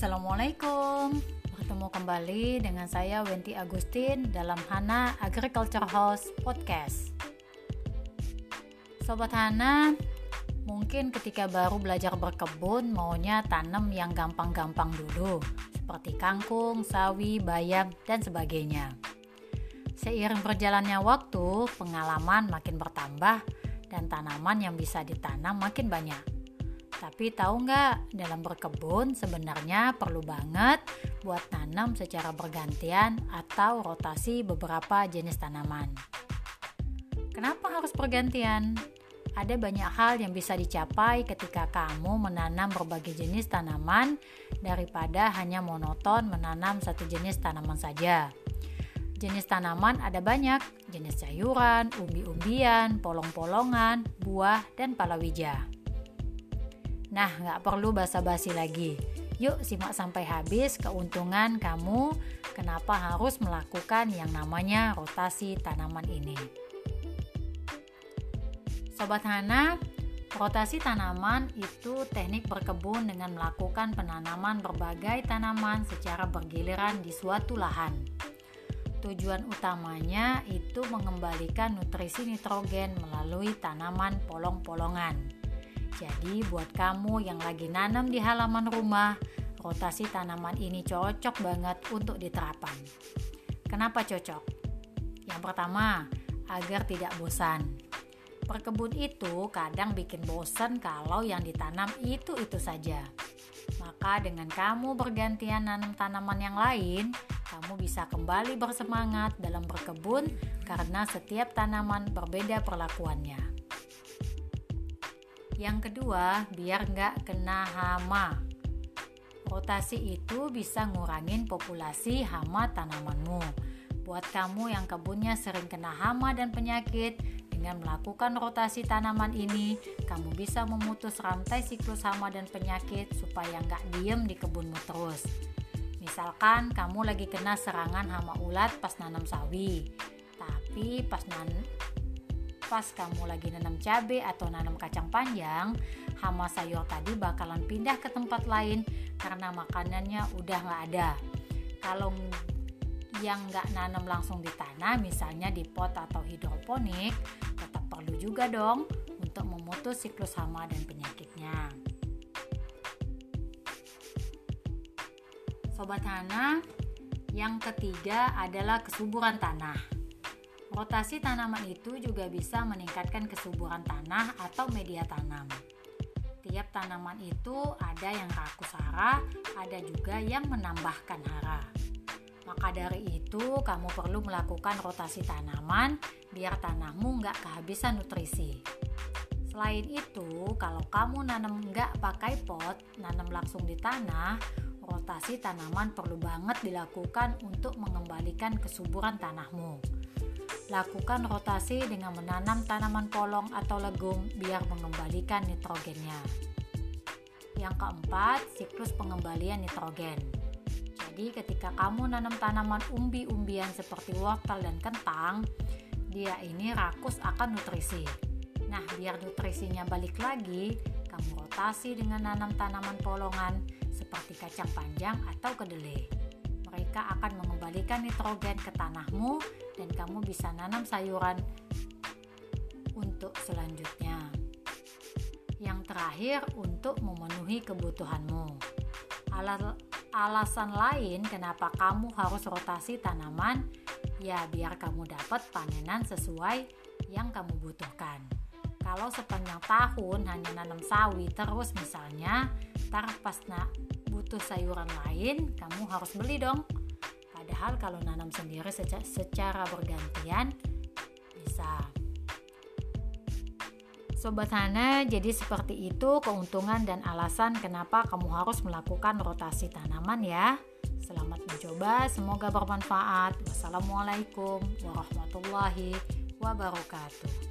Assalamualaikum. Bertemu kembali dengan saya Wenti Agustin dalam Hana Agriculture House Podcast. Sobat Hana, mungkin ketika baru belajar berkebun maunya tanam yang gampang-gampang dulu Seperti kangkung, sawi, bayam, dan sebagainya. Seiring berjalannya waktu, pengalaman makin bertambah dan tanaman yang bisa ditanam makin banyak tapi tahu nggak, dalam berkebun sebenarnya perlu banget buat nanam secara bergantian atau rotasi beberapa jenis tanaman. Kenapa harus bergantian? Ada banyak hal yang bisa dicapai ketika kamu menanam berbagai jenis tanaman daripada hanya monoton menanam satu jenis tanaman saja. Jenis tanaman ada banyak, jenis sayuran, umbi-umbian, polong-polongan, buah, dan palawija. Nah, nggak perlu basa-basi lagi. Yuk simak sampai habis keuntungan kamu kenapa harus melakukan yang namanya rotasi tanaman ini. Sobat Hana, rotasi tanaman itu teknik berkebun dengan melakukan penanaman berbagai tanaman secara bergiliran di suatu lahan. Tujuan utamanya itu mengembalikan nutrisi nitrogen melalui tanaman polong-polongan. Jadi buat kamu yang lagi nanam di halaman rumah, rotasi tanaman ini cocok banget untuk diterapkan. Kenapa cocok? Yang pertama, agar tidak bosan. Perkebun itu kadang bikin bosan kalau yang ditanam itu-itu saja. Maka dengan kamu bergantian nanam tanaman yang lain, kamu bisa kembali bersemangat dalam berkebun karena setiap tanaman berbeda perlakuannya. Yang kedua, biar nggak kena hama. Rotasi itu bisa ngurangin populasi hama tanamanmu. Buat kamu yang kebunnya sering kena hama dan penyakit, dengan melakukan rotasi tanaman ini, kamu bisa memutus rantai siklus hama dan penyakit supaya nggak diem di kebunmu terus. Misalkan kamu lagi kena serangan hama ulat pas nanam sawi, tapi pas nan pas kamu lagi nanam cabai atau nanam kacang panjang, hama sayur tadi bakalan pindah ke tempat lain karena makanannya udah nggak ada. Kalau yang nggak nanam langsung di tanah, misalnya di pot atau hidroponik, tetap perlu juga dong untuk memutus siklus hama dan penyakitnya. Sobat Hana, yang ketiga adalah kesuburan tanah. Rotasi tanaman itu juga bisa meningkatkan kesuburan tanah atau media tanam. Tiap tanaman itu ada yang rakus hara, ada juga yang menambahkan hara. Maka dari itu, kamu perlu melakukan rotasi tanaman biar tanahmu nggak kehabisan nutrisi. Selain itu, kalau kamu nanam nggak pakai pot, nanam langsung di tanah, rotasi tanaman perlu banget dilakukan untuk mengembalikan kesuburan tanahmu. Lakukan rotasi dengan menanam tanaman polong atau legum biar mengembalikan nitrogennya. Yang keempat, siklus pengembalian nitrogen. Jadi ketika kamu nanam tanaman umbi-umbian seperti wortel dan kentang, dia ini rakus akan nutrisi. Nah, biar nutrisinya balik lagi, kamu rotasi dengan nanam tanaman polongan seperti kacang panjang atau kedelai mereka akan mengembalikan nitrogen ke tanahmu dan kamu bisa nanam sayuran untuk selanjutnya. Yang terakhir, untuk memenuhi kebutuhanmu. alasan lain kenapa kamu harus rotasi tanaman, ya biar kamu dapat panenan sesuai yang kamu butuhkan. Kalau sepanjang tahun hanya nanam sawi terus misalnya, ntar pas na butuh sayuran lain, kamu harus beli dong Padahal kalau nanam sendiri secara, secara bergantian bisa. Sobat Hana, jadi seperti itu keuntungan dan alasan kenapa kamu harus melakukan rotasi tanaman ya. Selamat mencoba, semoga bermanfaat. Wassalamualaikum warahmatullahi wabarakatuh.